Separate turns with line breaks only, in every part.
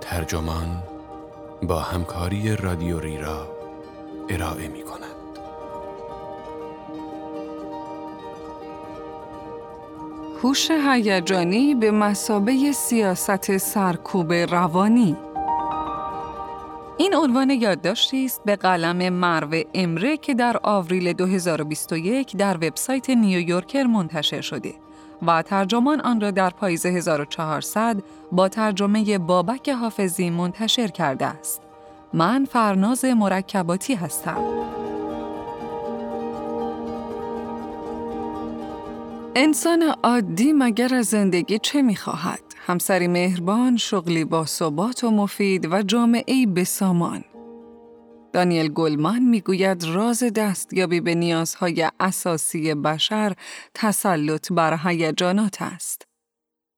ترجمان با همکاری رادیو را ارائه می کند.
هوش هیجانی به مسابه سیاست سرکوب روانی عنوان یادداشتی است به قلم مرو امره که در آوریل 2021 در وبسایت نیویورکر منتشر شده و ترجمان آن را در پاییز 1400 با ترجمه بابک حافظی منتشر کرده است. من فرناز مرکباتی هستم. انسان عادی مگر از زندگی چه می‌خواهد؟ همسری مهربان، شغلی با ثبات و مفید و جامعه بسامان. دانیل گلمان می‌گوید راز دستیابی به نیازهای اساسی بشر تسلط بر هیجانات است.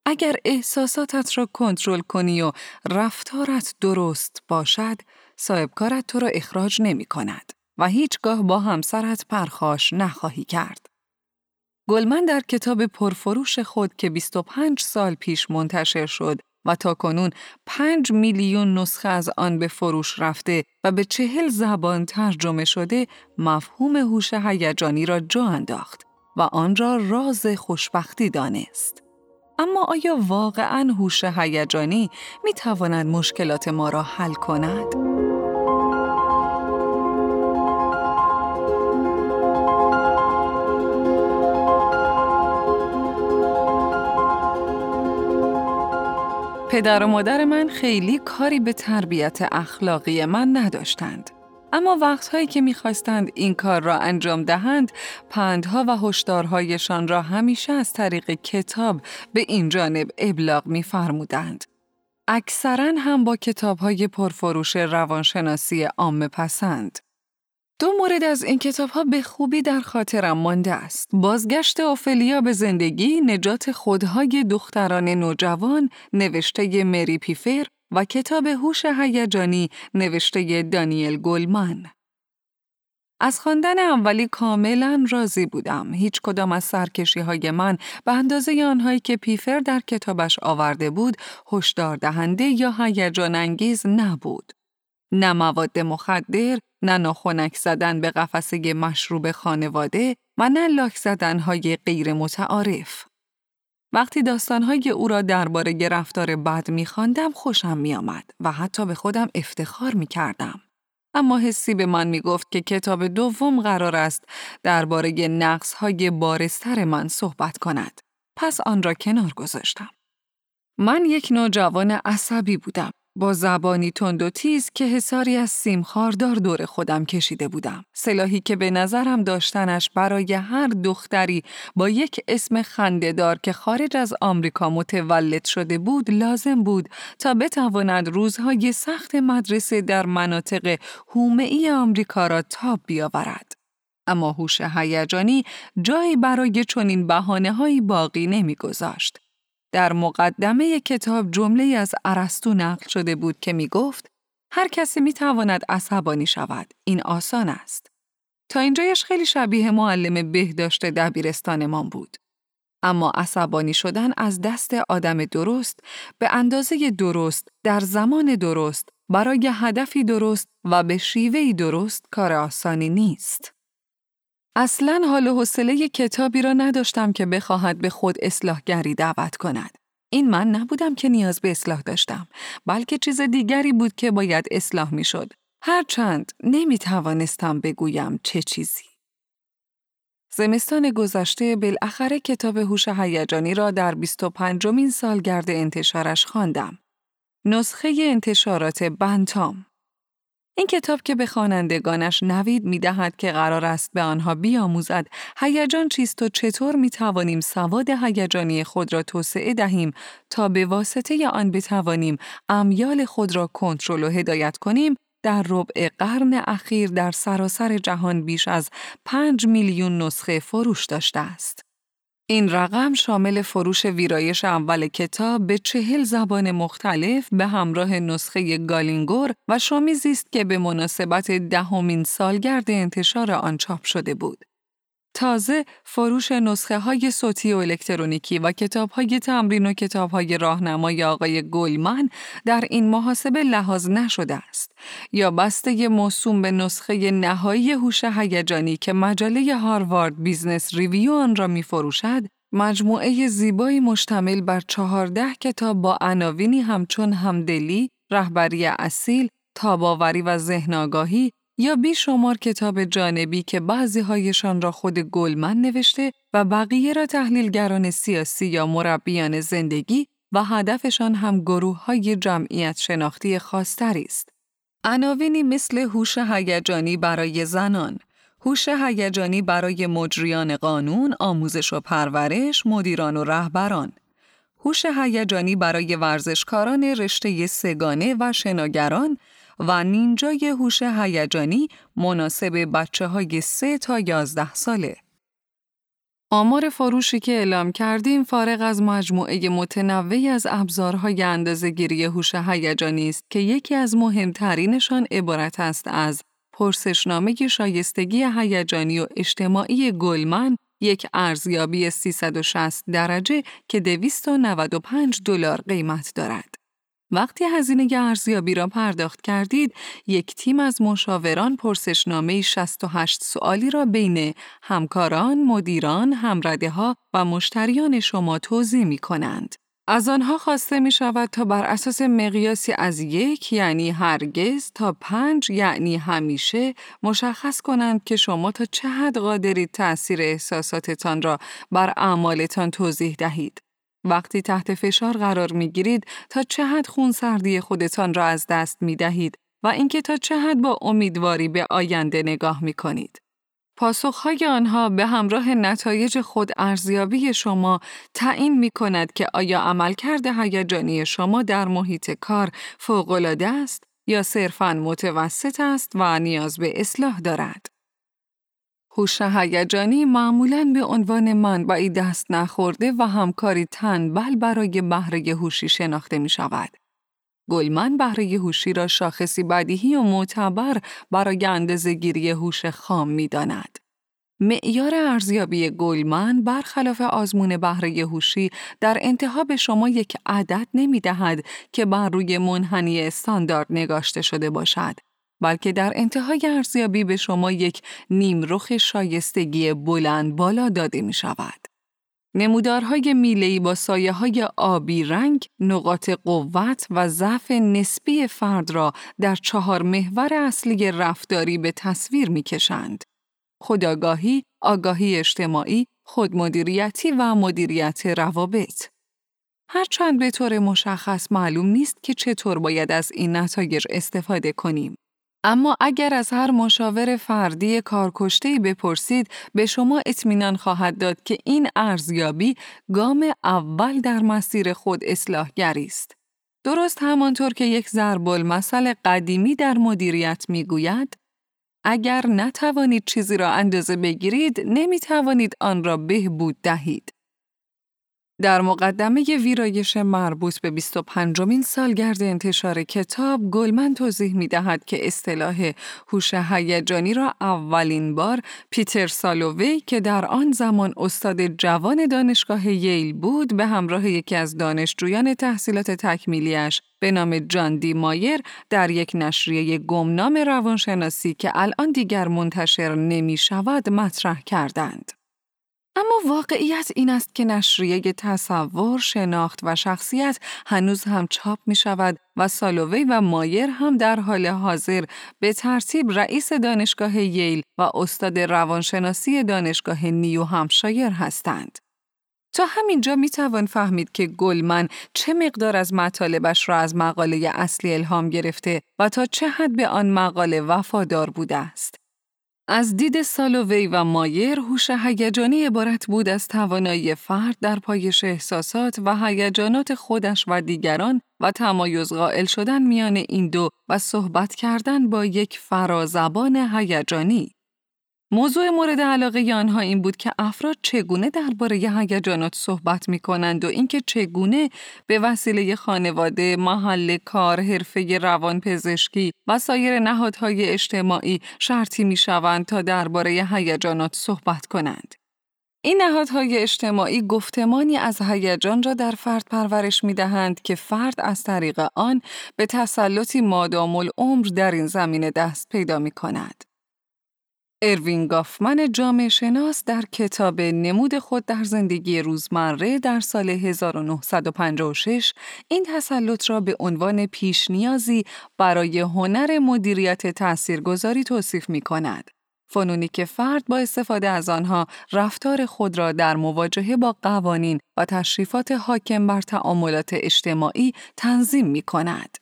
اگر احساساتت را کنترل کنی و رفتارت درست باشد، صاحبکارت تو را اخراج نمی کند و هیچگاه با همسرت پرخاش نخواهی کرد. گلمن در کتاب پرفروش خود که 25 سال پیش منتشر شد و تا کنون 5 میلیون نسخه از آن به فروش رفته و به چهل زبان ترجمه شده مفهوم هوش هیجانی را جا انداخت و آن را راز خوشبختی دانست. اما آیا واقعا هوش هیجانی می تواند مشکلات ما را حل کند؟ پدر و مادر من خیلی کاری به تربیت اخلاقی من نداشتند. اما وقتهایی که می‌خواستند این کار را انجام دهند، پندها و هشدارهایشان را همیشه از طریق کتاب به این جانب ابلاغ میفرمودند. اکثرا هم با کتابهای پرفروش روانشناسی عام پسند. دو مورد از این کتاب ها به خوبی در خاطرم مانده است. بازگشت اوفلیا به زندگی، نجات خودهای دختران نوجوان، نوشته مری پیفر و کتاب هوش هیجانی نوشته دانیل گلمان. از خواندن اولی کاملا راضی بودم. هیچ کدام از سرکشی های من به اندازه آنهایی که پیفر در کتابش آورده بود، هشدار دهنده یا هیجان انگیز نبود. نه مواد مخدر، نه ناخونک زدن به قفسه مشروب خانواده و نه لاک زدنهای غیر متعارف. وقتی داستانهای او را درباره رفتار بد میخواندم خوشم میآمد و حتی به خودم افتخار می‌کردم. اما حسی به من می‌گفت که کتاب دوم قرار است درباره نقص های بارستر من صحبت کند. پس آن را کنار گذاشتم. من یک نوجوان عصبی بودم با زبانی تند و تیز که حساری از سیم خاردار دور خودم کشیده بودم. سلاحی که به نظرم داشتنش برای هر دختری با یک اسم خندهدار که خارج از آمریکا متولد شده بود لازم بود تا بتواند روزهای سخت مدرسه در مناطق ای آمریکا را تاب بیاورد. اما هوش هیجانی جایی برای چنین بهانه‌هایی باقی نمیگذاشت. در مقدمه کتاب جمله از ارسطو نقل شده بود که می گفت هر کسی می تواند عصبانی شود. این آسان است. تا اینجایش خیلی شبیه معلم بهداشت دبیرستانمان بود. اما عصبانی شدن از دست آدم درست به اندازه درست در زمان درست برای هدفی درست و به شیوهی درست کار آسانی نیست. اصلا حال و حوصله کتابی را نداشتم که بخواهد به خود اصلاحگری دعوت کند. این من نبودم که نیاز به اصلاح داشتم، بلکه چیز دیگری بود که باید اصلاح می شد. هرچند نمی توانستم بگویم چه چیزی. زمستان گذشته بالاخره کتاب هوش هیجانی را در 25 مین سالگرد انتشارش خواندم. نسخه انتشارات بنتام این کتاب که به خوانندگانش نوید می دهد که قرار است به آنها بیاموزد هیجان چیست و چطور می توانیم سواد هیجانی خود را توسعه دهیم تا به واسطه آن بتوانیم امیال خود را کنترل و هدایت کنیم در ربع قرن اخیر در سراسر جهان بیش از 5 میلیون نسخه فروش داشته است. این رقم شامل فروش ویرایش اول کتاب به چهل زبان مختلف به همراه نسخه گالینگور و شامیزی است که به مناسبت دهمین سالگرد انتشار آن چاپ شده بود. تازه فروش نسخه های صوتی و الکترونیکی و کتاب های تمرین و کتاب های راهنمای آقای گلمن در این محاسبه لحاظ نشده است. یا بسته موسوم به نسخه نهایی هوش هیجانی که مجله Harvard Business Review آن را می فروشد مجموعه زیبایی مشتمل بر چهارده کتاب با عناوینی همچون همدلی، رهبری اصیل، تاب‌آوری و ذهن آگاهی یا بیشمار کتاب جانبی که بعضی هایشان را خود گلمن نوشته و بقیه را تحلیلگران سیاسی یا مربیان زندگی و هدفشان هم گروه های جمعیت شناختی خاصتری است. عناوینی مثل هوش هیجانی برای زنان، هوش هیجانی برای مجریان قانون، آموزش و پرورش، مدیران و رهبران، هوش هیجانی برای ورزشکاران رشته سگانه و شناگران و نینجای هوش هیجانی مناسب بچه های سه تا یازده ساله. آمار فروشی که اعلام کردیم فارغ از مجموعه متنوعی از ابزارهای اندازهگیری هوش هیجانی است که یکی از مهمترینشان عبارت است از پرسشنامه شایستگی هیجانی و اجتماعی گلمن یک ارزیابی 360 درجه که 295 دلار قیمت دارد. وقتی هزینه ارزیابی را پرداخت کردید، یک تیم از مشاوران پرسشنامه 68 سوالی را بین همکاران، مدیران، همرده ها و مشتریان شما توضیح می کنند. از آنها خواسته می شود تا بر اساس مقیاسی از یک یعنی هرگز تا پنج یعنی همیشه مشخص کنند که شما تا چه حد قادرید تأثیر احساساتتان را بر اعمالتان توضیح دهید. وقتی تحت فشار قرار می گیرید تا چه حد خون سردی خودتان را از دست می دهید و اینکه تا چه حد با امیدواری به آینده نگاه می کنید. پاسخهای آنها به همراه نتایج خود ارزیابی شما تعیین می کند که آیا عملکرد هیجانی شما در محیط کار فوقالعاده است یا صرفاً متوسط است و نیاز به اصلاح دارد. هوش هیجانی معمولاً به عنوان منبعی دست نخورده و همکاری تنبل برای بهره هوشی شناخته می شود. گلمن بهره هوشی را شاخصی بدیهی و معتبر برای اندازه گیری هوش خام می داند. معیار ارزیابی گلمن برخلاف آزمون بهره هوشی در انتها به شما یک عدد نمی دهد که بر روی منحنی استاندارد نگاشته شده باشد بلکه در انتهای ارزیابی به شما یک نیمرخ شایستگی بلند بالا داده می شود. نمودارهای میلهی با سایه های آبی رنگ نقاط قوت و ضعف نسبی فرد را در چهار محور اصلی رفتاری به تصویر می کشند. خداگاهی، آگاهی اجتماعی، خودمدیریتی و مدیریت روابط. هرچند به طور مشخص معلوم نیست که چطور باید از این نتایج استفاده کنیم. اما اگر از هر مشاور فردی کارکشته‌ای بپرسید به شما اطمینان خواهد داد که این ارزیابی گام اول در مسیر خود اصلاحگری است. درست همانطور که یک ضرب المثل قدیمی در مدیریت می‌گوید اگر نتوانید چیزی را اندازه بگیرید نمی توانید آن را بهبود دهید. در مقدمه ویرایش مربوط به 25 مین سالگرد انتشار کتاب، گلمن توضیح می دهد که اصطلاح هوش هیجانی را اولین بار پیتر سالووی که در آن زمان استاد جوان دانشگاه ییل بود به همراه یکی از دانشجویان تحصیلات تکمیلیش به نام جان دی مایر در یک نشریه گمنام روانشناسی که الان دیگر منتشر نمی شود مطرح کردند. اما واقعیت این است که نشریه تصور، شناخت و شخصیت هنوز هم چاپ می شود و سالووی و مایر هم در حال حاضر به ترتیب رئیس دانشگاه ییل و استاد روانشناسی دانشگاه نیو همشایر هستند. تا همینجا می توان فهمید که گلمن چه مقدار از مطالبش را از مقاله اصلی الهام گرفته و تا چه حد به آن مقاله وفادار بوده است. از دید سالووی و مایر هوش هیجانی عبارت بود از توانایی فرد در پایش احساسات و هیجانات خودش و دیگران و تمایز قائل شدن میان این دو و صحبت کردن با یک فرازبان هیجانی. موضوع مورد علاقه آنها این بود که افراد چگونه درباره هیجانات صحبت می کنند و اینکه چگونه به وسیله خانواده، محل کار، حرفه روانپزشکی و سایر نهادهای اجتماعی شرطی می شوند تا درباره هیجانات صحبت کنند. این نهادهای اجتماعی گفتمانی از هیجان را در فرد پرورش می دهند که فرد از طریق آن به تسلطی مادام العمر در این زمینه دست پیدا می کند. اروین گافمن جامعه شناس در کتاب نمود خود در زندگی روزمره در سال 1956 این تسلط را به عنوان پیش نیازی برای هنر مدیریت تاثیرگذاری توصیف می کند. فنونی که فرد با استفاده از آنها رفتار خود را در مواجهه با قوانین و تشریفات حاکم بر تعاملات اجتماعی تنظیم می کند.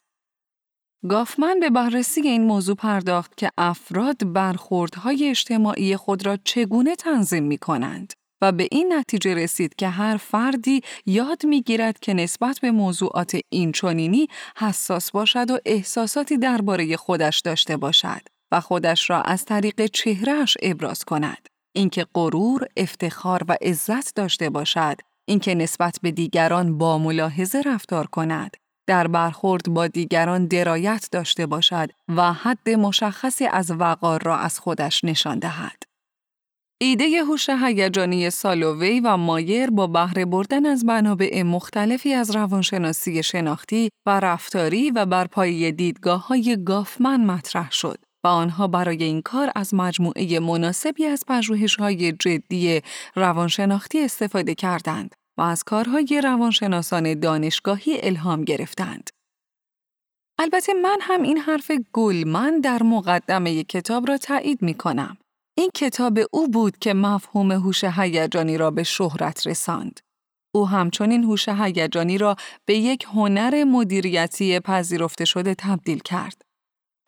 گافمن به بررسی این موضوع پرداخت که افراد برخوردهای اجتماعی خود را چگونه تنظیم می کنند و به این نتیجه رسید که هر فردی یاد می‌گیرد که نسبت به موضوعات اینچنینی حساس باشد و احساساتی درباره خودش داشته باشد و خودش را از طریق چهرهش ابراز کند. اینکه غرور، افتخار و عزت داشته باشد، اینکه نسبت به دیگران با ملاحظه رفتار کند، در برخورد با دیگران درایت داشته باشد و حد مشخصی از وقار را از خودش نشان دهد. ایده هوش هیجانی سالووی و مایر با بهره بردن از منابع مختلفی از روانشناسی شناختی و رفتاری و بر پایه دیدگاه های گافمن مطرح شد و آنها برای این کار از مجموعه مناسبی از های جدی روانشناختی استفاده کردند و از کارهای روانشناسان دانشگاهی الهام گرفتند. البته من هم این حرف گلمن در مقدمه کتاب را تایید می کنم. این کتاب او بود که مفهوم هوش هیجانی را به شهرت رساند. او همچنین هوش هیجانی را به یک هنر مدیریتی پذیرفته شده تبدیل کرد.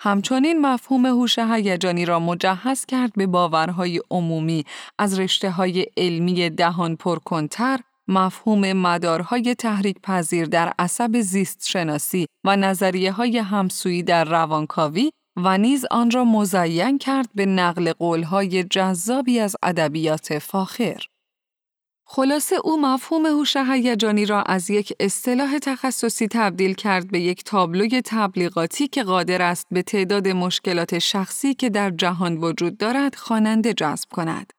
همچنین مفهوم هوش هیجانی را مجهز کرد به باورهای عمومی از رشته های علمی دهان پرکنتر مفهوم مدارهای تحریک پذیر در عصب زیست شناسی و نظریه های همسویی در روانکاوی و نیز آن را مزین کرد به نقل قولهای جذابی از ادبیات فاخر. خلاصه او مفهوم هوش هیجانی را از یک اصطلاح تخصصی تبدیل کرد به یک تابلوی تبلیغاتی که قادر است به تعداد مشکلات شخصی که در جهان وجود دارد خواننده جذب کند.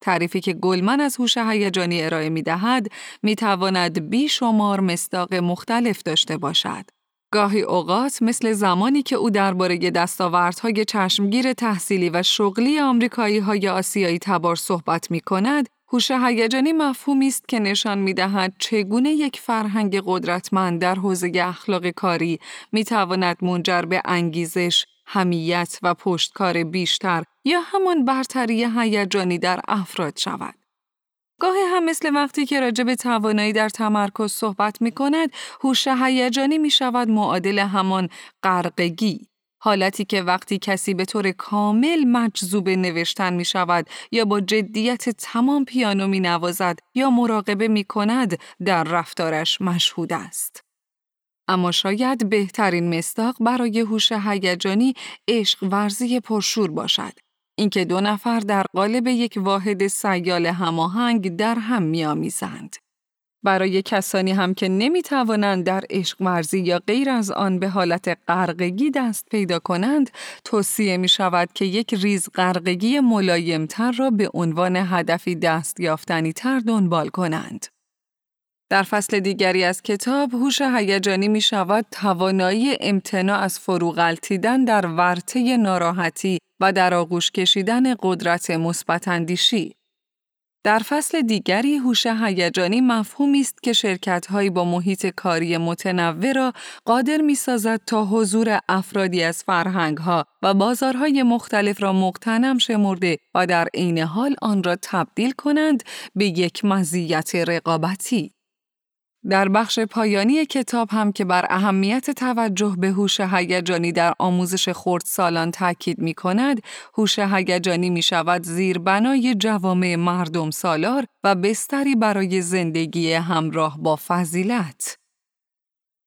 تعریفی که گلمن از هوش هیجانی ارائه می دهد می تواند بیشمار مستاق مختلف داشته باشد. گاهی اوقات مثل زمانی که او درباره دستاوردهای چشمگیر تحصیلی و شغلی آمریکایی های آسیایی تبار صحبت می کند، هوش هیجانی مفهومی است که نشان می دهد چگونه یک فرهنگ قدرتمند در حوزه اخلاق کاری می تواند منجر به انگیزش، همیت و پشتکار بیشتر یا همان برتری هیجانی در افراد شود. گاهی هم مثل وقتی که راجع به توانایی در تمرکز صحبت می کند، هوش هیجانی می شود معادل همان غرقگی. حالتی که وقتی کسی به طور کامل مجذوب نوشتن می شود یا با جدیت تمام پیانو می نوازد یا مراقبه می کند در رفتارش مشهود است. اما شاید بهترین مستاق برای هوش هیجانی عشق ورزی پرشور باشد. اینکه دو نفر در قالب یک واحد سیال هماهنگ در هم میآمیزند. برای کسانی هم که نمی توانند در عشق ورزی یا غیر از آن به حالت غرقگی دست پیدا کنند، توصیه می شود که یک ریز غرقگی ملایمتر را به عنوان هدفی دست یافتنی تر دنبال کنند. در فصل دیگری از کتاب هوش هیجانی می شود توانایی امتناع از فروغلتیدن در ورطه ناراحتی و در آغوش کشیدن قدرت مثبت در فصل دیگری هوش هیجانی مفهومی است که شرکت‌هایی با محیط کاری متنوع را قادر می‌سازد تا حضور افرادی از فرهنگ‌ها و بازارهای مختلف را مقتنم شمرده و در عین حال آن را تبدیل کنند به یک مزیت رقابتی. در بخش پایانی کتاب هم که بر اهمیت توجه به هوش هیجانی در آموزش سالان تاکید می کند، هوش هیجانی می شود زیربنای جوامع مردم سالار و بستری برای زندگی همراه با فضیلت.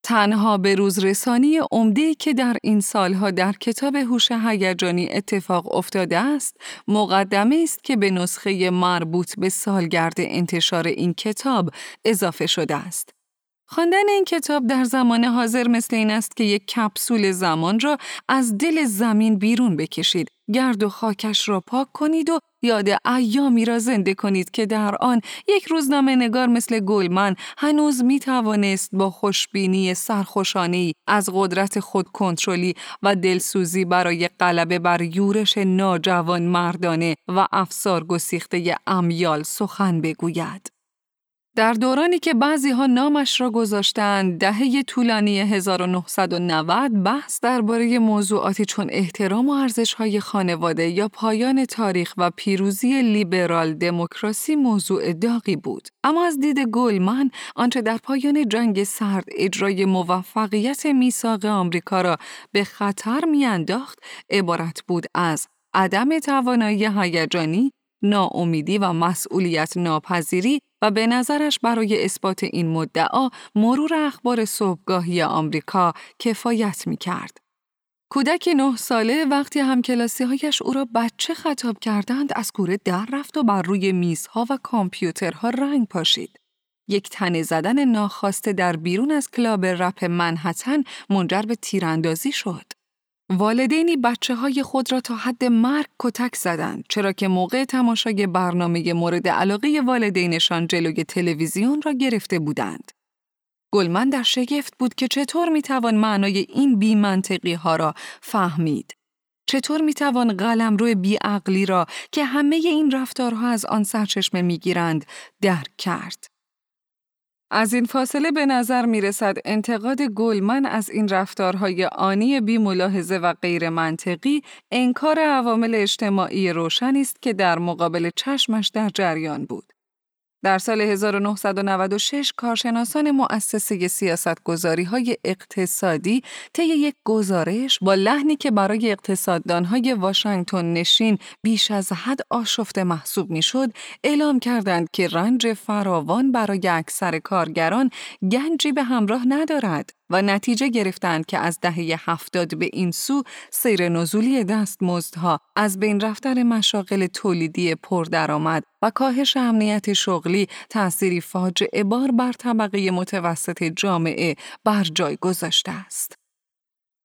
تنها به روز رسانی عمده که در این سالها در کتاب هوش هیجانی اتفاق افتاده است، مقدمه است که به نسخه مربوط به سالگرد انتشار این کتاب اضافه شده است. خواندن این کتاب در زمان حاضر مثل این است که یک کپسول زمان را از دل زمین بیرون بکشید، گرد و خاکش را پاک کنید و یاد ایامی را زنده کنید که در آن یک روزنامه نگار مثل گلمن هنوز می توانست با خوشبینی سرخوشانی از قدرت خود کنترلی و دلسوزی برای غلبه بر یورش ناجوان مردانه و افسار گسیخته امیال سخن بگوید. در دورانی که بعضی ها نامش را گذاشتند دهه طولانی 1990 بحث درباره موضوعاتی چون احترام و های خانواده یا پایان تاریخ و پیروزی لیبرال دموکراسی موضوع داغی بود. اما از دید گلمن آنچه در پایان جنگ سرد اجرای موفقیت میثاق آمریکا را به خطر میانداخت عبارت بود از عدم توانایی هیجانی ناامیدی و مسئولیت ناپذیری و به نظرش برای اثبات این مدعا مرور اخبار صبحگاهی آمریکا کفایت می کرد. کودک نه ساله وقتی همکلاسی هایش او را بچه خطاب کردند از کوره در رفت و بر روی میزها و کامپیوترها رنگ پاشید. یک تنه زدن ناخواسته در بیرون از کلاب رپ منحتن منجر به تیراندازی شد. والدینی بچه های خود را تا حد مرگ کتک زدند چرا که موقع تماشای برنامه مورد علاقه والدینشان جلوی تلویزیون را گرفته بودند. گلمن در شگفت بود که چطور می‌توان معنای این بی منطقی ها را فهمید. چطور می‌توان قلم روی بیعقلی را که همه این رفتارها از آن سرچشمه می‌گیرند درک کرد. از این فاصله به نظر می رسد انتقاد گلمن از این رفتارهای آنی بی ملاحظه و غیر منطقی انکار عوامل اجتماعی روشنی است که در مقابل چشمش در جریان بود. در سال 1996 کارشناسان مؤسسه سیاستگذاری های اقتصادی طی یک گزارش با لحنی که برای اقتصاددانهای واشنگتن نشین بیش از حد آشفته محسوب می‌شد اعلام کردند که رنج فراوان برای اکثر کارگران گنجی به همراه ندارد. و نتیجه گرفتند که از دهه هفتاد به این سو سیر نزولی دستمزدها از بین رفتن مشاغل تولیدی پردرآمد و کاهش امنیت شغلی تأثیری فاجعه بار بر طبقه متوسط جامعه بر جای گذاشته است.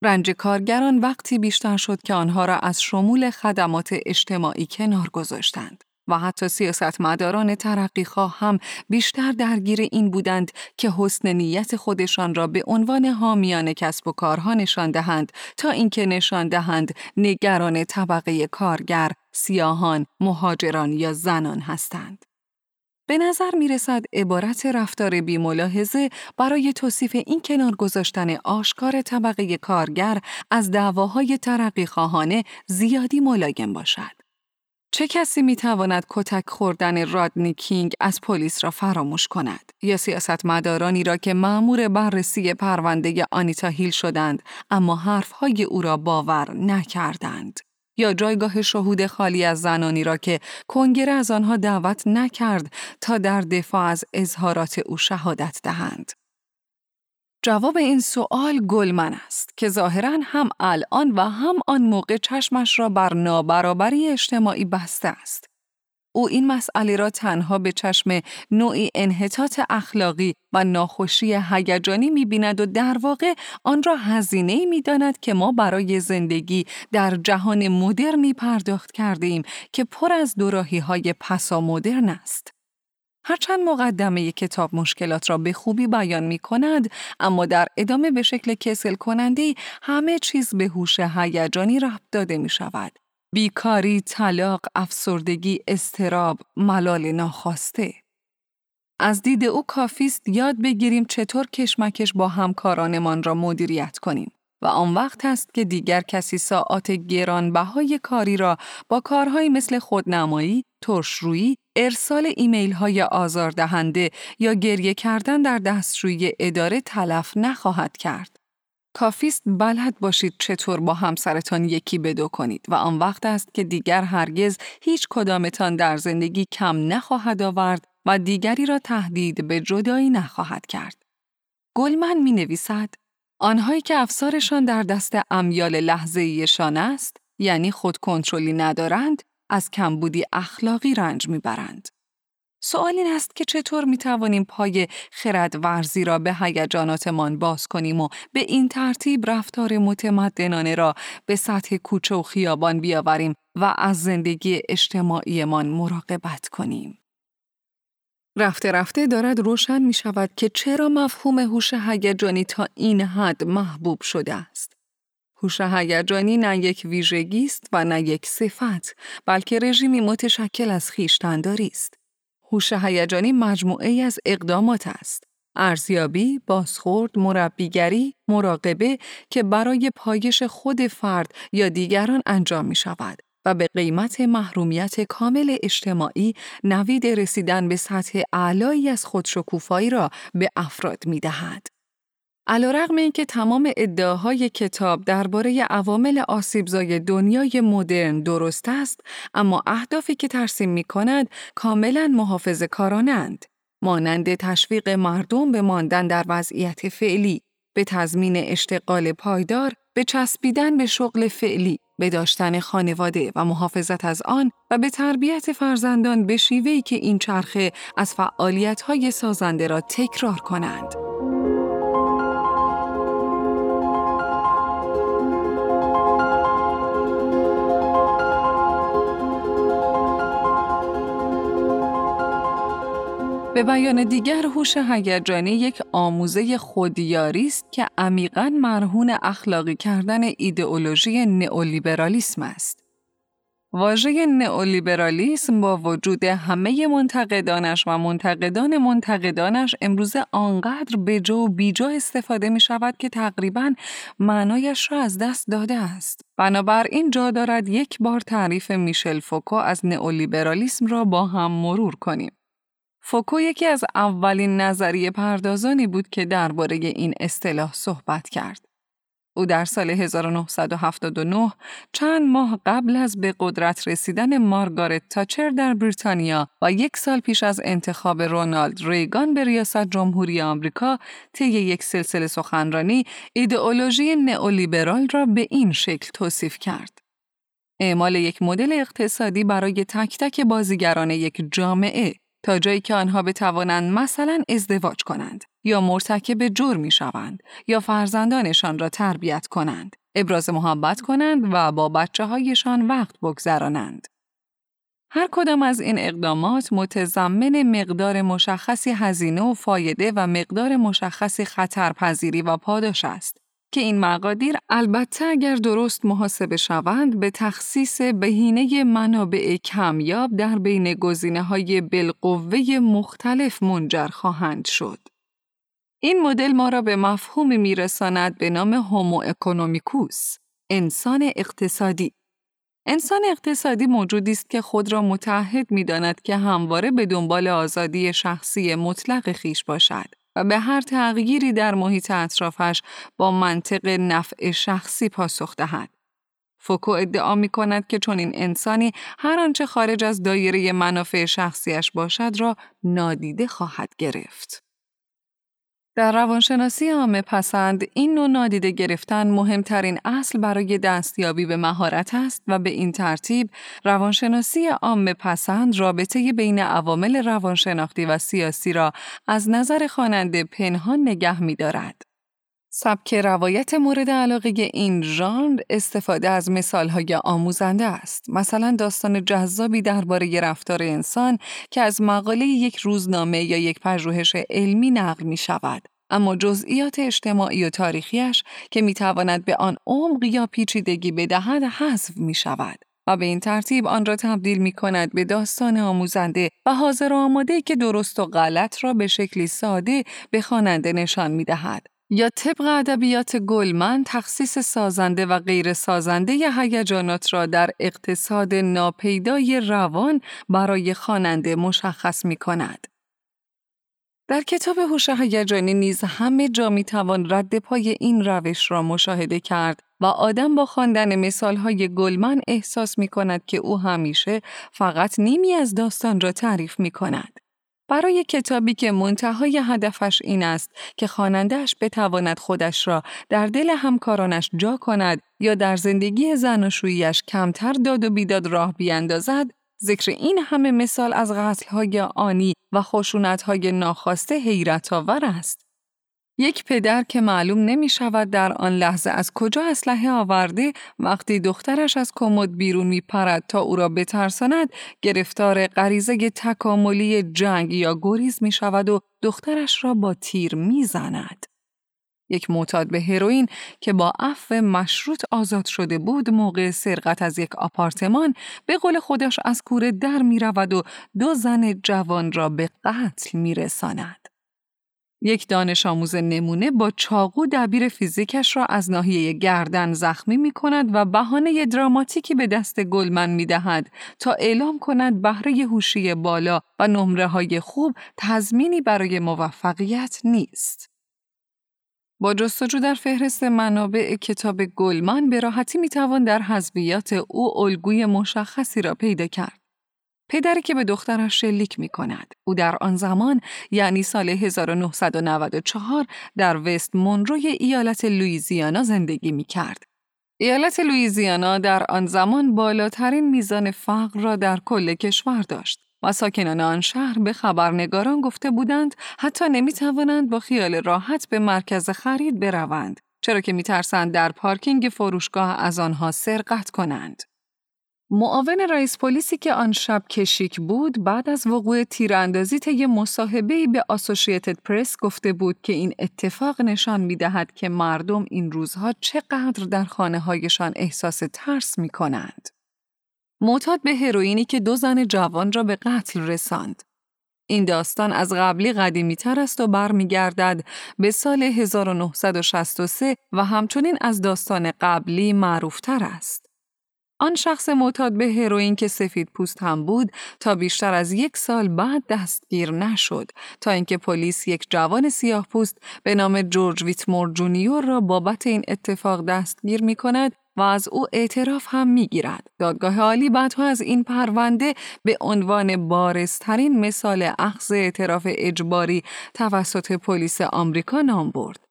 رنج کارگران وقتی بیشتر شد که آنها را از شمول خدمات اجتماعی کنار گذاشتند. و حتی سیاستمداران ترقیخواه هم بیشتر درگیر این بودند که حسن نیت خودشان را به عنوان حامیان کسب و کارها نشان دهند تا اینکه نشان دهند نگران طبقه کارگر، سیاهان، مهاجران یا زنان هستند. به نظر می رسد عبارت رفتار بی ملاحظه برای توصیف این کنار گذاشتن آشکار طبقه کارگر از دعواهای ترقی خواهانه زیادی ملایم باشد. چه کسی می تواند کتک خوردن رادنی کینگ از پلیس را فراموش کند؟ یا سیاستمدارانی را که مأمور بررسی پرونده آنیتا هیل شدند اما حرفهای او را باور نکردند؟ یا جایگاه شهود خالی از زنانی را که کنگره از آنها دعوت نکرد تا در دفاع از اظهارات او شهادت دهند؟ جواب این سوال گلمن است که ظاهرا هم الان و هم آن موقع چشمش را بر نابرابری اجتماعی بسته است. او این مسئله را تنها به چشم نوعی انحطاط اخلاقی و ناخوشی هیجانی می‌بیند و در واقع آن را هزینه می داند که ما برای زندگی در جهان مدرنی پرداخت کرده ایم که پر از دوراهی های پسا مدرن است. هرچند مقدمه کتاب مشکلات را به خوبی بیان می کند، اما در ادامه به شکل کسل کننده همه چیز به هوش هیجانی ربط داده می شود. بیکاری، طلاق، افسردگی، استراب، ملال ناخواسته. از دید او کافیست یاد بگیریم چطور کشمکش با همکارانمان را مدیریت کنیم. و آن وقت است که دیگر کسی ساعات گرانبهای کاری را با کارهایی مثل خودنمایی، ترشرویی، ارسال ایمیل های آزاردهنده یا گریه کردن در دستشویی اداره تلف نخواهد کرد. کافیست بلد باشید چطور با همسرتان یکی بدو کنید و آن وقت است که دیگر هرگز هیچ کدامتان در زندگی کم نخواهد آورد و دیگری را تهدید به جدایی نخواهد کرد. گلمن می نویسد آنهایی که افسارشان در دست امیال لحظه‌ایشان است یعنی خود کنترلی ندارند از کمبودی اخلاقی رنج می‌برند. سوال این است که چطور می توانیم پای خرد ورزی را به هیجاناتمان باز کنیم و به این ترتیب رفتار متمدنانه را به سطح کوچه و خیابان بیاوریم و از زندگی اجتماعیمان مراقبت کنیم. رفته رفته دارد روشن می شود که چرا مفهوم هوش هیجانی تا این حد محبوب شده است. هوش هیجانی نه یک ویژگی است و نه یک صفت، بلکه رژیمی متشکل از خیشتنداری است. هوش هیجانی مجموعه از اقدامات است. ارزیابی، بازخورد، مربیگری، مراقبه که برای پایش خود فرد یا دیگران انجام می شود و به قیمت محرومیت کامل اجتماعی نوید رسیدن به سطح اعلایی از خودشکوفایی را به افراد می دهد. علیرغم اینکه تمام ادعاهای کتاب درباره عوامل آسیبزای دنیای مدرن درست است، اما اهدافی که ترسیم می کند کاملا محافظ کارانند. مانند تشویق مردم به ماندن در وضعیت فعلی، به تضمین اشتغال پایدار، به چسبیدن به شغل فعلی، به داشتن خانواده و محافظت از آن و به تربیت فرزندان به شیوهی که این چرخه از فعالیت‌های سازنده را تکرار کنند. به بیان دیگر هوش هیجانی یک آموزه خودیاری است که عمیقا مرهون اخلاقی کردن ایدئولوژی نئولیبرالیسم است. واژه نئولیبرالیسم با وجود همه منتقدانش و منتقدان منتقدانش امروزه آنقدر به جو و بیجا استفاده می شود که تقریبا معنایش را از دست داده است. بنابراین جا دارد یک بار تعریف میشل فوکو از نئولیبرالیسم را با هم مرور کنیم. فوکو یکی از اولین نظریه پردازانی بود که درباره این اصطلاح صحبت کرد. او در سال 1979 چند ماه قبل از به قدرت رسیدن مارگارت تاچر در بریتانیا و یک سال پیش از انتخاب رونالد ریگان به ریاست جمهوری آمریکا طی یک سلسله سخنرانی ایدئولوژی نئولیبرال را به این شکل توصیف کرد. اعمال یک مدل اقتصادی برای تک تک بازیگران یک جامعه تا جایی که آنها بتوانند مثلا ازدواج کنند یا مرتکب جرمی شوند یا فرزندانشان را تربیت کنند ابراز محبت کنند و با بچه هایشان وقت بگذرانند. هر کدام از این اقدامات متضمن مقدار مشخصی هزینه و فایده و مقدار مشخصی خطرپذیری و پاداش است که این مقادیر البته اگر درست محاسبه شوند به تخصیص بهینه منابع کمیاب در بین گزینه های بالقوه مختلف منجر خواهند شد. این مدل ما را به مفهوم میرساند به نام هومو اکونومیکوس، انسان اقتصادی. انسان اقتصادی موجودی است که خود را متحد می داند که همواره به دنبال آزادی شخصی مطلق خیش باشد و به هر تغییری در محیط اطرافش با منطق نفع شخصی پاسخ دهد. فوکو ادعا می کند که چون این انسانی هر آنچه خارج از دایره منافع شخصیش باشد را نادیده خواهد گرفت. در روانشناسی عامه پسند این نوع نادیده گرفتن مهمترین اصل برای دستیابی به مهارت است و به این ترتیب روانشناسی عامه پسند رابطه بین عوامل روانشناختی و سیاسی را از نظر خواننده پنهان نگه می دارد. سبک روایت مورد علاقه این ژانر استفاده از مثالهای آموزنده است. مثلا داستان جذابی درباره رفتار انسان که از مقاله یک روزنامه یا یک پژوهش علمی نقل می شود. اما جزئیات اجتماعی و تاریخیش که می تواند به آن عمق یا پیچیدگی بدهد حذف می شود. و به این ترتیب آن را تبدیل می کند به داستان آموزنده و حاضر و آماده که درست و غلط را به شکلی ساده به خواننده نشان می دهد. یا طبق ادبیات گلمن تخصیص سازنده و غیر سازنده هیجانات را در اقتصاد ناپیدای روان برای خواننده مشخص می کند. در کتاب هوش هیجانی نیز همه جا می توان رد پای این روش را مشاهده کرد و آدم با خواندن مثالهای گلمن احساس می کند که او همیشه فقط نیمی از داستان را تعریف می کند. برای کتابی که منتهای هدفش این است که خوانندهش بتواند خودش را در دل همکارانش جا کند یا در زندگی زناشوییش کمتر داد و بیداد راه بیاندازد ذکر این همه مثال از غزلهای آنی و خشونتهای ناخواسته حیرت آور است. یک پدر که معلوم نمی شود در آن لحظه از کجا اسلحه آورده وقتی دخترش از کمد بیرون می پرد تا او را بترساند گرفتار غریزه تکاملی جنگ یا گریز می شود و دخترش را با تیر می زند. یک معتاد به هروئین که با عفو مشروط آزاد شده بود موقع سرقت از یک آپارتمان به قول خودش از کوره در می رود و دو زن جوان را به قتل می رساند. یک دانش آموز نمونه با چاقو دبیر فیزیکش را از ناحیه گردن زخمی می کند و بهانه دراماتیکی به دست گلمن می دهد تا اعلام کند بهره هوشی بالا و نمره های خوب تضمینی برای موفقیت نیست. با جستجو در فهرست منابع کتاب گلمان به راحتی می توان در حذبیات او الگوی مشخصی را پیدا کرد. پدری که به دخترش شلیک می کند. او در آن زمان یعنی سال 1994 در وست مونروی ایالت لویزیانا زندگی می کرد. ایالت لویزیانا در آن زمان بالاترین میزان فقر را در کل کشور داشت. و ساکنان آن شهر به خبرنگاران گفته بودند حتی نمی توانند با خیال راحت به مرکز خرید بروند چرا که می ترسند در پارکینگ فروشگاه از آنها سرقت کنند. معاون رئیس پلیسی که آن شب کشیک بود بعد از وقوع تیراندازی طی مصاحبه‌ای به آسوشیتد پرس گفته بود که این اتفاق نشان می دهد که مردم این روزها چقدر در خانه هایشان احساس ترس می کنند. معتاد به هروئینی که دو زن جوان را به قتل رساند. این داستان از قبلی قدیمی تر است و برمیگردد به سال 1963 و همچنین از داستان قبلی معروف تر است. آن شخص معتاد به هروئین که سفید پوست هم بود تا بیشتر از یک سال بعد دستگیر نشد تا اینکه پلیس یک جوان سیاه پوست به نام جورج ویتمور جونیور را بابت این اتفاق دستگیر می کند و از او اعتراف هم می گیرد. دادگاه عالی بعدها از این پرونده به عنوان بارسترین مثال اخذ اعتراف اجباری توسط پلیس آمریکا نام برد.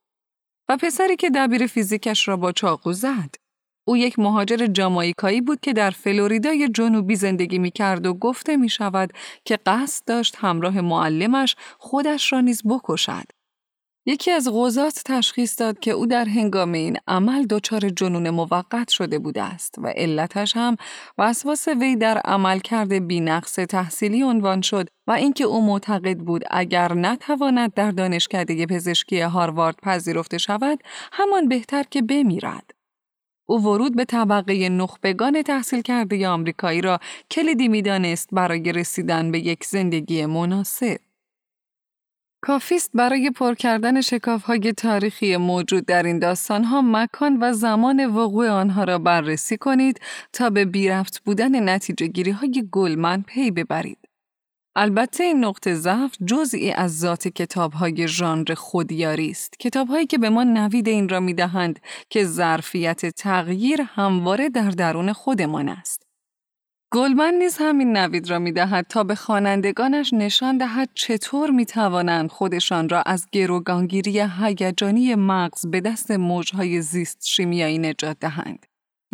و پسری که دبیر فیزیکش را با چاقو زد. او یک مهاجر جامایکایی بود که در فلوریدای جنوبی زندگی می کرد و گفته می شود که قصد داشت همراه معلمش خودش را نیز بکشد. یکی از غوزات تشخیص داد که او در هنگام این عمل دچار جنون موقت شده بوده است و علتش هم وسواس وی در عمل کرده بینقص تحصیلی عنوان شد و اینکه او معتقد بود اگر نتواند در دانشکده پزشکی هاروارد پذیرفته شود همان بهتر که بمیرد. او ورود به طبقه نخبگان تحصیل کرده آمریکایی را کلیدی می‌دانست برای رسیدن به یک زندگی مناسب. کافیست برای پر کردن های تاریخی موجود در این ها مکان و زمان وقوع آنها را بررسی کنید تا به بی‌ربط بودن نتیجه گیری های گلمن پی ببرید. البته این نقطه ضعف جزئی از ذات کتاب های ژانر خودیاری است. کتاب هایی که به ما نوید این را می دهند که ظرفیت تغییر همواره در درون خودمان است. گلمن نیز همین نوید را می دهد تا به خوانندگانش نشان دهد چطور می توانند خودشان را از گروگانگیری هیجانی مغز به دست موجهای زیست شیمیایی نجات دهند.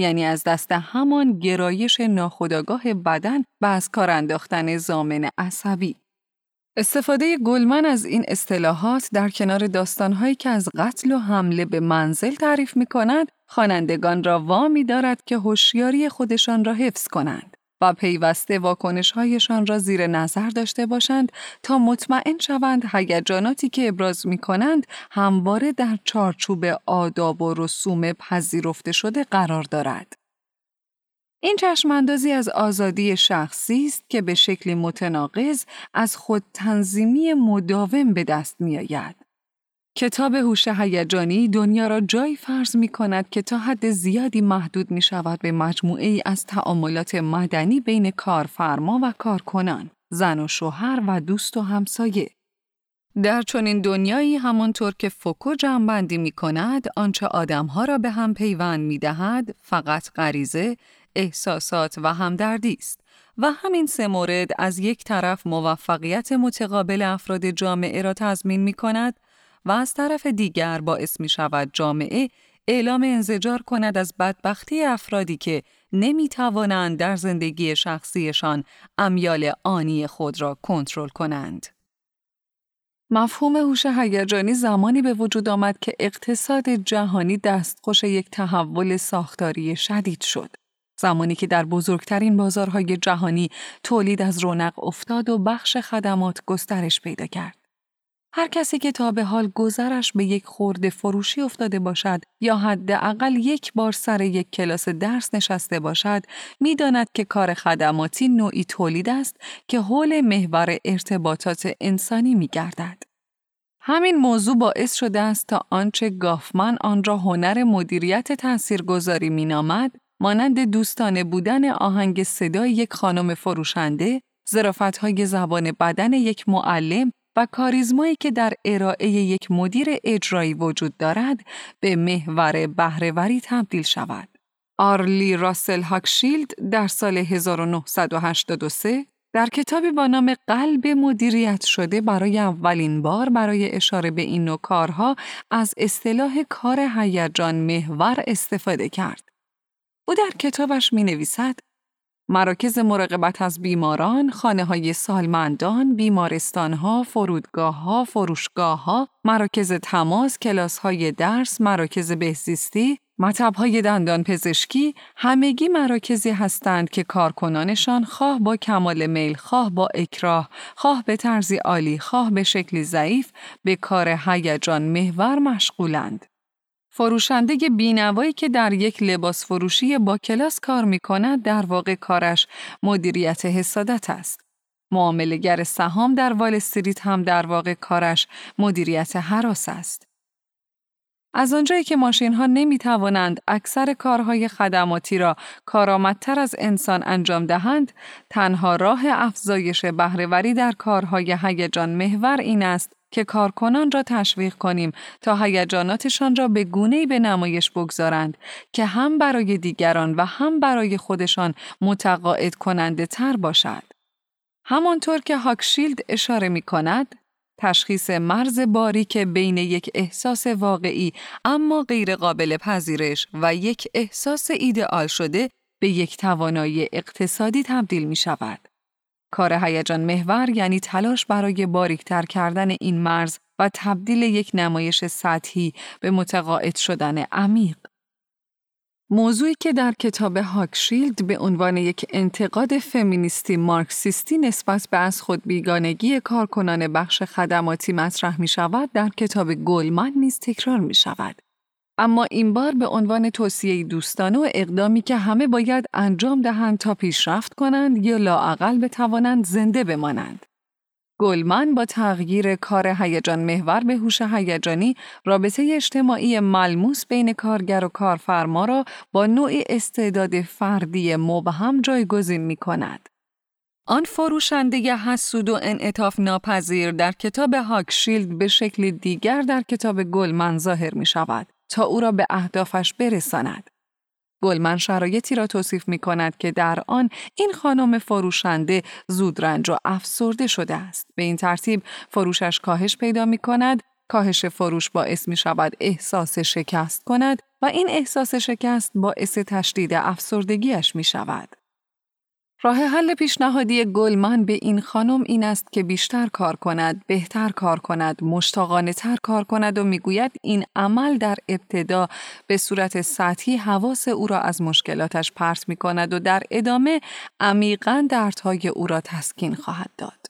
یعنی از دست همان گرایش ناخودآگاه بدن و از کار انداختن زامن عصبی. استفاده گلمن از این اصطلاحات در کنار داستانهایی که از قتل و حمله به منزل تعریف می کند، خوانندگان را وامی دارد که هوشیاری خودشان را حفظ کنند. و پیوسته واکنشهایشان را زیر نظر داشته باشند تا مطمئن شوند هیجاناتی که ابراز می کنند همواره در چارچوب آداب و رسوم پذیرفته شده قرار دارد. این چشماندازی از آزادی شخصی است که به شکلی متناقض از خود تنظیمی مداوم به دست می آید. کتاب هوش هیجانی دنیا را جایی فرض می کند که تا حد زیادی محدود می شود به مجموعه ای از تعاملات مدنی بین کارفرما و کارکنان، زن و شوهر و دوست و همسایه. در چنین دنیایی همانطور که فوکو جمعبندی می کند، آنچه آدمها را به هم پیوند می دهد، فقط غریزه، احساسات و همدردی است و همین سه مورد از یک طرف موفقیت متقابل افراد جامعه را تضمین می کند و از طرف دیگر باعث می شود جامعه اعلام انزجار کند از بدبختی افرادی که نمی توانند در زندگی شخصیشان امیال آنی خود را کنترل کنند. مفهوم هوش هیجانی زمانی به وجود آمد که اقتصاد جهانی دستخوش یک تحول ساختاری شدید شد. زمانی که در بزرگترین بازارهای جهانی تولید از رونق افتاد و بخش خدمات گسترش پیدا کرد. هر کسی که تا به حال گذرش به یک خورده فروشی افتاده باشد یا حداقل یک بار سر یک کلاس درس نشسته باشد می‌داند که کار خدماتی نوعی تولید است که حول محور ارتباطات انسانی می گردد. همین موضوع باعث شده است تا آنچه گافمن آن را هنر مدیریت تاثیرگذاری مینامد مانند دوستانه بودن آهنگ صدای یک خانم فروشنده، های زبان بدن یک معلم و کاریزمایی که در ارائه یک مدیر اجرایی وجود دارد به محور بهرهوری تبدیل شود. آرلی راسل هاکشیلد در سال 1983 در کتابی با نام قلب مدیریت شده برای اولین بار برای اشاره به این نوع کارها از اصطلاح کار هیجان محور استفاده کرد. او در کتابش می نویسد مراکز مراقبت از بیماران، خانه های سالمندان، بیمارستان ها، فرودگاه ها، فروشگاه ها، مراکز تماس، کلاس های درس، مراکز بهزیستی، مطب های دندان پزشکی همگی مراکزی هستند که کارکنانشان خواه با کمال میل، خواه با اکراه، خواه به طرزی عالی، خواه به شکلی ضعیف به کار هیجان محور مشغولند. فروشنده بینوایی که در یک لباس فروشی با کلاس کار می کند در واقع کارش مدیریت حسادت است. معاملگر سهام در وال استریت هم در واقع کارش مدیریت حراس است. از آنجایی که ماشین ها نمی توانند اکثر کارهای خدماتی را کارآمدتر از انسان انجام دهند، تنها راه افزایش بهرهوری در کارهای هیجان محور این است که کارکنان را تشویق کنیم تا هیجاناتشان را به گونه‌ای به نمایش بگذارند که هم برای دیگران و هم برای خودشان متقاعد کننده تر باشد. همانطور که هاکشیلد اشاره می کند، تشخیص مرز باریک بین یک احساس واقعی اما غیر قابل پذیرش و یک احساس ایدئال شده به یک توانایی اقتصادی تبدیل می شود. کار هیجان محور یعنی تلاش برای باریکتر کردن این مرز و تبدیل یک نمایش سطحی به متقاعد شدن عمیق. موضوعی که در کتاب هاکشیلد به عنوان یک انتقاد فمینیستی مارکسیستی نسبت به از خود بیگانگی کارکنان بخش خدماتی مطرح می شود در کتاب گلمن نیز تکرار می شود. اما این بار به عنوان توصیه دوستانه و اقدامی که همه باید انجام دهند تا پیشرفت کنند یا لاعقل بتوانند زنده بمانند. گلمن با تغییر کار هیجان محور به هوش هیجانی رابطه اجتماعی ملموس بین کارگر و کارفرما را با نوعی استعداد فردی مبهم جایگزین می کند. آن فروشنده حسود و انعطاف ناپذیر در کتاب هاکشیلد به شکل دیگر در کتاب گلمن ظاهر می شود. تا او را به اهدافش برساند. گلمن شرایطی را توصیف می کند که در آن این خانم فروشنده زودرنج و افسرده شده است. به این ترتیب فروشش کاهش پیدا می کند، کاهش فروش باعث می شود احساس شکست کند و این احساس شکست باعث تشدید افسردگیش می شود. راه حل پیشنهادی گلمن به این خانم این است که بیشتر کار کند، بهتر کار کند، مشتاقانه تر کار کند و می‌گوید این عمل در ابتدا به صورت سطحی حواس او را از مشکلاتش پرت می کند و در ادامه عمیقا دردهای او را تسکین خواهد داد.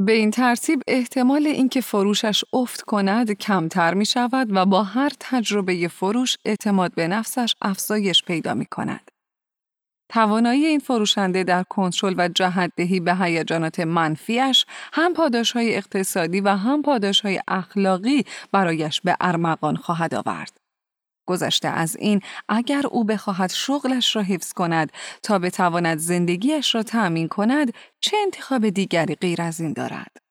به این ترتیب احتمال اینکه فروشش افت کند کمتر می شود و با هر تجربه فروش اعتماد به نفسش افزایش پیدا می کند. توانایی این فروشنده در کنترل و جهتدهی به هیجانات منفیش هم های اقتصادی و هم های اخلاقی برایش به ارمغان خواهد آورد. گذشته از این اگر او بخواهد شغلش را حفظ کند تا بتواند زندگیش را تأمین کند چه انتخاب دیگری غیر از این دارد؟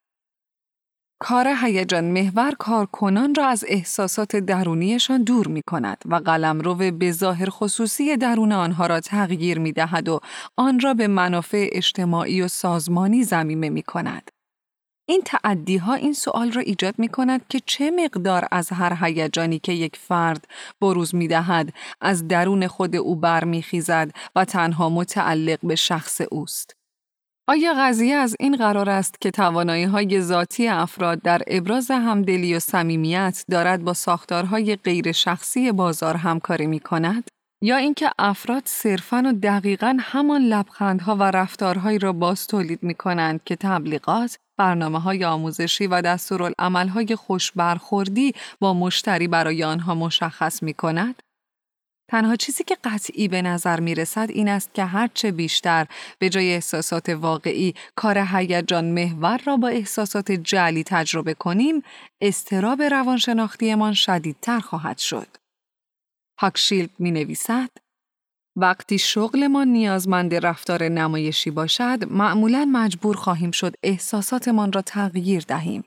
کار هیجان محور کارکنان را از احساسات درونیشان دور می کند و قلمرو به ظاهر خصوصی درون آنها را تغییر می دهد و آن را به منافع اجتماعی و سازمانی زمیمه می کند. این تعدی ها این سوال را ایجاد می کند که چه مقدار از هر هیجانی که یک فرد بروز می دهد از درون خود او برمیخیزد و تنها متعلق به شخص اوست. آیا قضیه از این قرار است که توانایی های ذاتی افراد در ابراز همدلی و صمیمیت دارد با ساختارهای غیر شخصی بازار همکاری می کند؟ یا اینکه افراد صرفاً و دقیقاً همان لبخندها و رفتارهایی را باز تولید می کنند که تبلیغات، برنامه های آموزشی و دستورالعملهای خوش برخوردی با مشتری برای آنها مشخص می کند؟ تنها چیزی که قطعی به نظر می رسد این است که هرچه بیشتر به جای احساسات واقعی کار هیجان محور را با احساسات جعلی تجربه کنیم، استراب روانشناختیمان شدیدتر خواهد شد. هاکشیلد می نویسد وقتی شغلمان نیازمند رفتار نمایشی باشد، معمولا مجبور خواهیم شد احساساتمان را تغییر دهیم.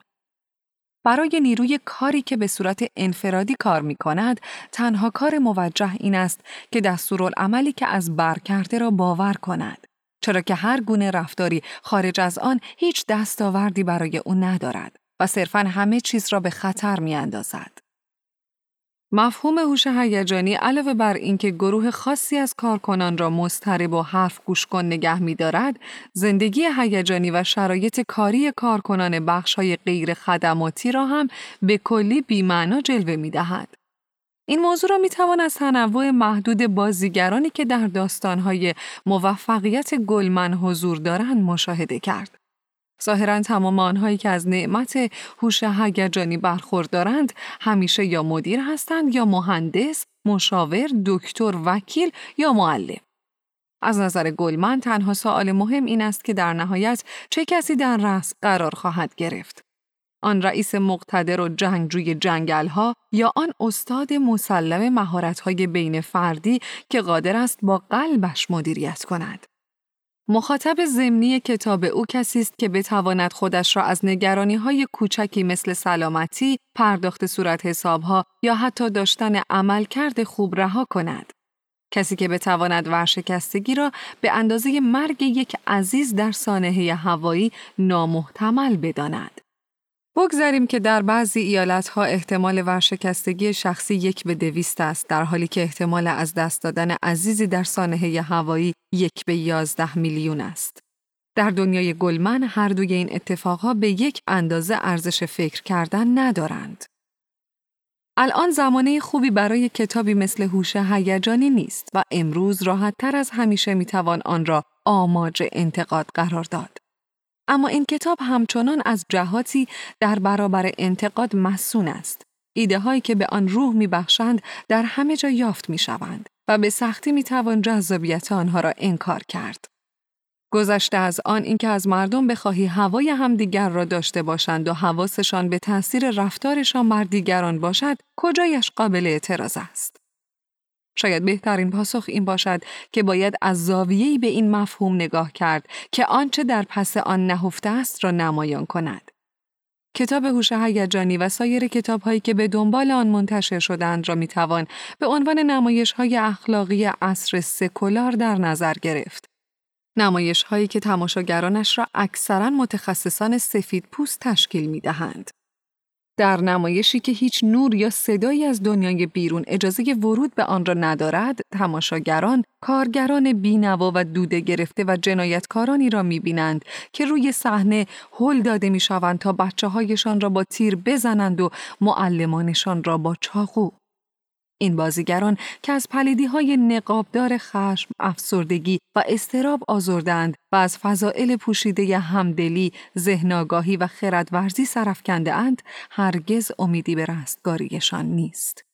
برای نیروی کاری که به صورت انفرادی کار می کند، تنها کار موجه این است که دستورالعملی که از بر کرده را باور کند. چرا که هر گونه رفتاری خارج از آن هیچ دستاوردی برای او ندارد و صرفا همه چیز را به خطر می اندازد. مفهوم هوش هیجانی علاوه بر اینکه گروه خاصی از کارکنان را مضطرب و حرف گوش کن نگه می دارد، زندگی هیجانی و شرایط کاری کارکنان بخش های غیر خدماتی را هم به کلی بیمعنا جلوه می دهد. این موضوع را می توان از تنوع محدود بازیگرانی که در داستانهای موفقیت گلمن حضور دارند مشاهده کرد. ظاهرا تمام آنهایی که از نعمت هوش هیجانی برخوردارند همیشه یا مدیر هستند یا مهندس، مشاور، دکتر، وکیل یا معلم. از نظر گلمن تنها سوال مهم این است که در نهایت چه کسی در رأس قرار خواهد گرفت. آن رئیس مقتدر و جنگجوی جنگل ها یا آن استاد مسلم مهارت های بین فردی که قادر است با قلبش مدیریت کند. مخاطب ضمنی کتاب او کسی است که بتواند خودش را از نگرانی های کوچکی مثل سلامتی، پرداخت صورت حسابها یا حتی داشتن عملکرد خوب رها کند. کسی که بتواند ورشکستگی را به اندازه مرگ یک عزیز در سانحه هوایی نامحتمل بداند. بگذاریم که در بعضی ایالتها احتمال ورشکستگی شخصی یک به دویست است در حالی که احتمال از دست دادن عزیزی در سانحه هوایی یک به یازده میلیون است. در دنیای گلمن هر دوی این اتفاقها به یک اندازه ارزش فکر کردن ندارند. الان زمانه خوبی برای کتابی مثل هوش هیجانی نیست و امروز راحت تر از همیشه می‌توان آن را آماج انتقاد قرار داد. اما این کتاب همچنان از جهاتی در برابر انتقاد مسون است. ایده هایی که به آن روح می بخشند در همه جا یافت می شوند و به سختی می توان جذابیت آنها را انکار کرد. گذشته از آن اینکه از مردم بخواهی هوای همدیگر را داشته باشند و حواسشان به تاثیر رفتارشان بر دیگران باشد کجایش قابل اعتراض است. شاید بهترین پاسخ این باشد که باید از زاویه‌ای به این مفهوم نگاه کرد که آنچه در پس آن نهفته است را نمایان کند. کتاب هوش هیجانی و سایر کتابهایی که به دنبال آن منتشر شدند را می‌توان به عنوان نمایش های اخلاقی عصر سکولار در نظر گرفت. نمایش هایی که تماشاگرانش را اکثرا متخصصان سفید پوست تشکیل می دهند. در نمایشی که هیچ نور یا صدایی از دنیای بیرون اجازه ورود به آن را ندارد، تماشاگران، کارگران بینوا و دوده گرفته و جنایتکارانی را می‌بینند که روی صحنه هل داده می‌شوند تا بچه هایشان را با تیر بزنند و معلمانشان را با چاقو. این بازیگران که از پلیدی های نقابدار خشم، افسردگی و استراب آزردند و از فضائل پوشیده همدلی، ذهنگاهی و خردورزی سرفکنده اند، هرگز امیدی به رستگاریشان نیست.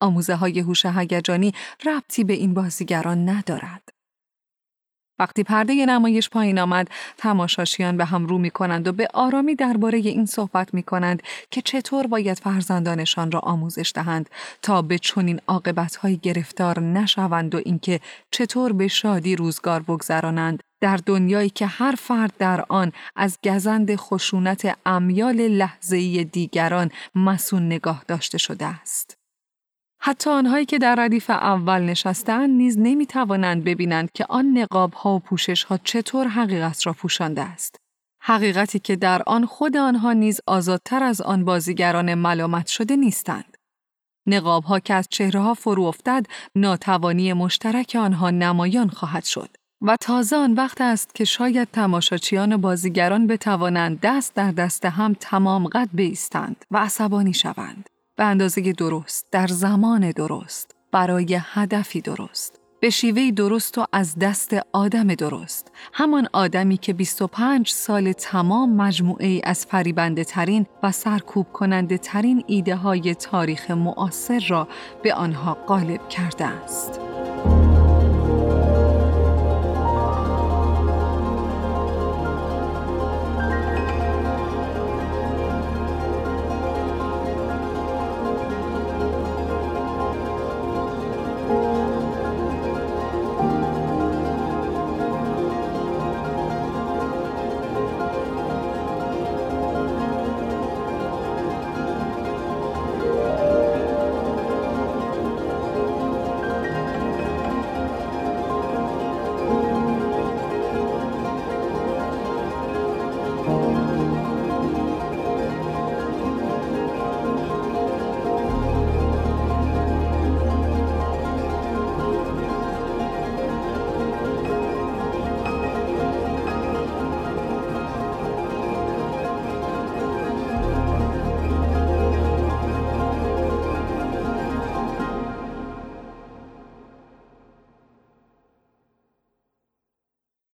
آموزه های هوش هیجانی ربطی به این بازیگران ندارد. وقتی پرده نمایش پایین آمد، تماشاشیان به هم رو می کنند و به آرامی درباره این صحبت می کنند که چطور باید فرزندانشان را آموزش دهند تا به چنین عاقبتهایی گرفتار نشوند و اینکه چطور به شادی روزگار بگذرانند در دنیایی که هر فرد در آن از گزند خشونت امیال لحظه‌ای دیگران مسون نگاه داشته شده است. حتی آنهایی که در ردیف اول نشستند نیز نمی توانند ببینند که آن نقاب ها و پوشش ها چطور حقیقت را پوشانده است. حقیقتی که در آن خود آنها نیز آزادتر از آن بازیگران ملامت شده نیستند. نقاب ها که از چهره ها فرو افتد ناتوانی مشترک آنها نمایان خواهد شد. و تازه آن وقت است که شاید تماشاچیان و بازیگران بتوانند دست در دست هم تمام قد بیستند و عصبانی شوند. به اندازه درست، در زمان درست، برای هدفی درست. به شیوه درست و از دست آدم درست. همان آدمی که 25 سال تمام مجموعه ای از فریبنده ترین و سرکوب کننده ترین ایده های تاریخ معاصر را به آنها غالب کرده است.